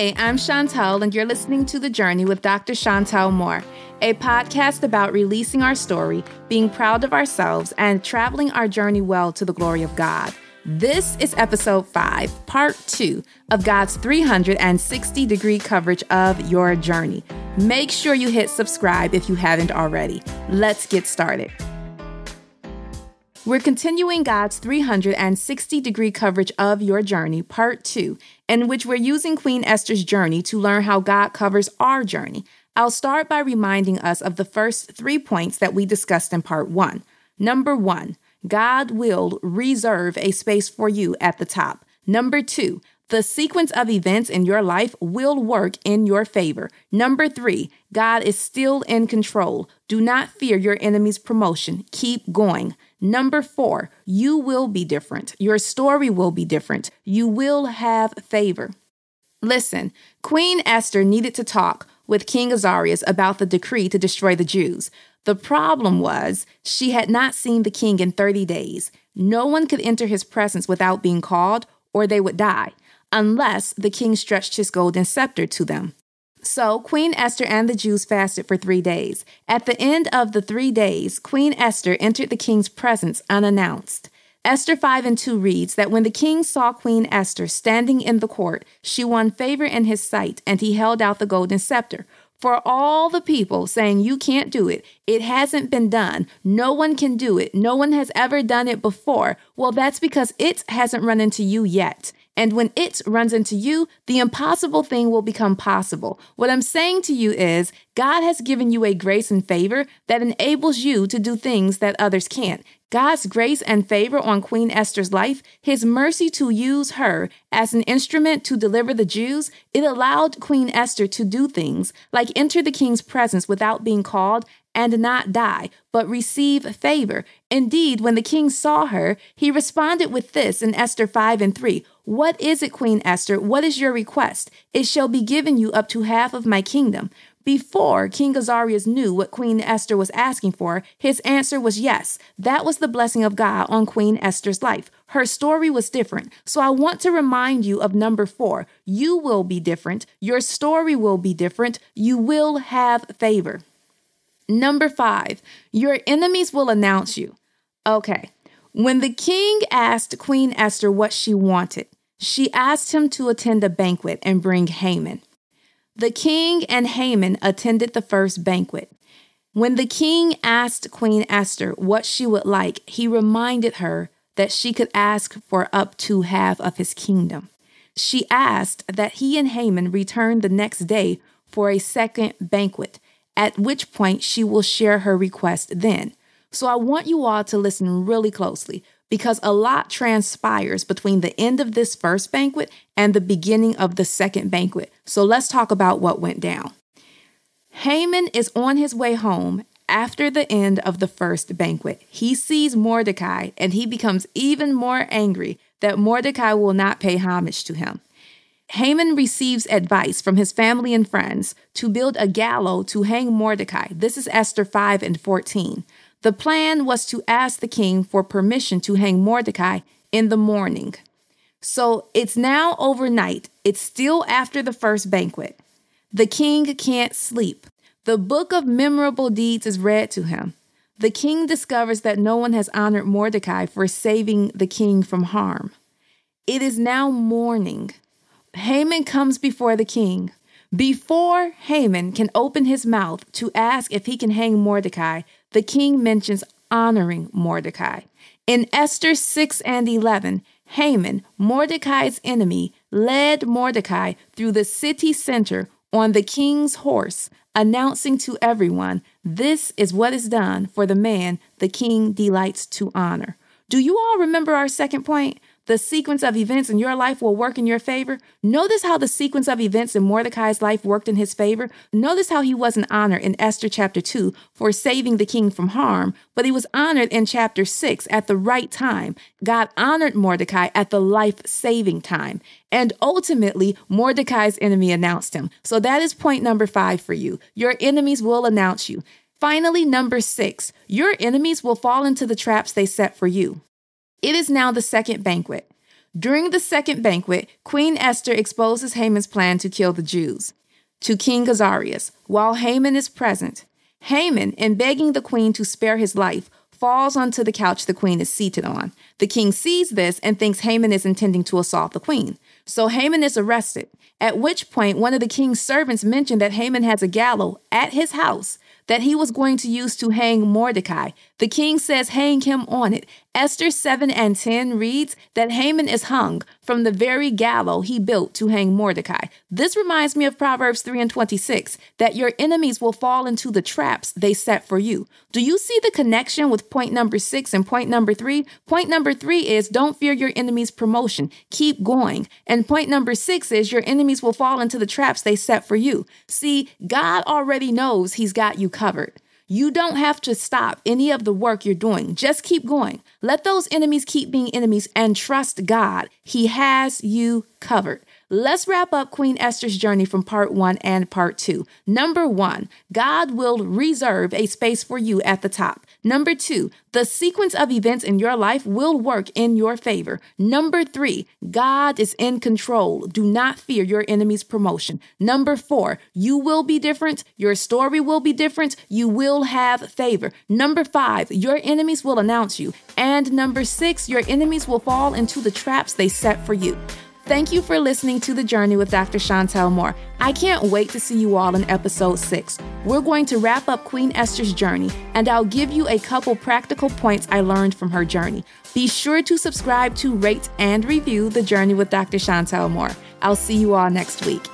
Hey, I'm Chantel, and you're listening to The Journey with Dr. Chantel Moore, a podcast about releasing our story, being proud of ourselves, and traveling our journey well to the glory of God. This is episode five, part two of God's 360 degree coverage of your journey. Make sure you hit subscribe if you haven't already. Let's get started. We're continuing God's 360 degree coverage of your journey, part two, in which we're using Queen Esther's journey to learn how God covers our journey. I'll start by reminding us of the first three points that we discussed in part one. Number one, God will reserve a space for you at the top. Number two, the sequence of events in your life will work in your favor. Number three, God is still in control. Do not fear your enemy's promotion. Keep going. Number four, you will be different. Your story will be different. You will have favor. Listen, Queen Esther needed to talk with King Ahasuerus about the decree to destroy the Jews. The problem was she had not seen the king in 30 days. No one could enter his presence without being called, or they would die unless the king stretched his golden scepter to them. So Queen Esther and the Jews fasted for three days. At the end of the three days, Queen Esther entered the king's presence unannounced. Esther 5 and 2 reads that when the king saw Queen Esther standing in the court, she won favor in his sight, and he held out the golden scepter. For all the people saying, You can't do it, it hasn't been done, no one can do it, no one has ever done it before. Well, that's because it hasn't run into you yet. And when it runs into you, the impossible thing will become possible. What I'm saying to you is, God has given you a grace and favor that enables you to do things that others can't. God's grace and favor on Queen Esther's life, his mercy to use her as an instrument to deliver the Jews, it allowed Queen Esther to do things like enter the king's presence without being called and not die, but receive favor. Indeed, when the king saw her, he responded with this in Esther 5 and 3 What is it, Queen Esther? What is your request? It shall be given you up to half of my kingdom. Before King Ahasuerus knew what Queen Esther was asking for, his answer was yes. That was the blessing of God on Queen Esther's life. Her story was different. So I want to remind you of number four. You will be different. Your story will be different. You will have favor. Number five, your enemies will announce you. Okay, when the king asked Queen Esther what she wanted, she asked him to attend a banquet and bring Haman. The king and Haman attended the first banquet. When the king asked Queen Esther what she would like, he reminded her that she could ask for up to half of his kingdom. She asked that he and Haman return the next day for a second banquet at which point she will share her request then. So I want you all to listen really closely because a lot transpires between the end of this first banquet and the beginning of the second banquet. So let's talk about what went down. Haman is on his way home after the end of the first banquet. He sees Mordecai and he becomes even more angry that Mordecai will not pay homage to him. Haman receives advice from his family and friends to build a gallows to hang Mordecai. This is Esther 5 and 14. The plan was to ask the king for permission to hang Mordecai in the morning. So it's now overnight. It's still after the first banquet. The king can't sleep. The book of memorable deeds is read to him. The king discovers that no one has honored Mordecai for saving the king from harm. It is now morning. Haman comes before the king. Before Haman can open his mouth to ask if he can hang Mordecai, the king mentions honoring Mordecai. In Esther 6 and 11, Haman, Mordecai's enemy, led Mordecai through the city center on the king's horse, announcing to everyone, This is what is done for the man the king delights to honor. Do you all remember our second point? The sequence of events in your life will work in your favor. Notice how the sequence of events in Mordecai's life worked in his favor. Notice how he wasn't honored in Esther chapter 2 for saving the king from harm, but he was honored in chapter 6 at the right time. God honored Mordecai at the life saving time. And ultimately, Mordecai's enemy announced him. So that is point number five for you. Your enemies will announce you. Finally, number six, your enemies will fall into the traps they set for you. It is now the second banquet. During the second banquet, Queen Esther exposes Haman's plan to kill the Jews. To King Ahasuerus, while Haman is present, Haman, in begging the queen to spare his life, falls onto the couch the queen is seated on. The king sees this and thinks Haman is intending to assault the queen. So Haman is arrested, at which point one of the king's servants mentioned that Haman has a gallows at his house that he was going to use to hang Mordecai. The king says, hang him on it. Esther 7 and 10 reads that Haman is hung from the very gallows he built to hang Mordecai. This reminds me of Proverbs 3 and 26 that your enemies will fall into the traps they set for you. Do you see the connection with point number six and point number three? Point number three is don't fear your enemy's promotion, keep going. And point number six is your enemies will fall into the traps they set for you. See, God already knows He's got you covered. You don't have to stop any of the work you're doing. Just keep going. Let those enemies keep being enemies and trust God. He has you covered. Let's wrap up Queen Esther's journey from part one and part two. Number one, God will reserve a space for you at the top. Number two, the sequence of events in your life will work in your favor. Number three, God is in control. Do not fear your enemy's promotion. Number four, you will be different. Your story will be different. You will have favor. Number five, your enemies will announce you. And number six, your enemies will fall into the traps they set for you. Thank you for listening to The Journey with Dr. Chantel Moore. I can't wait to see you all in episode six. We're going to wrap up Queen Esther's journey, and I'll give you a couple practical points I learned from her journey. Be sure to subscribe to, rate, and review The Journey with Dr. Chantel Moore. I'll see you all next week.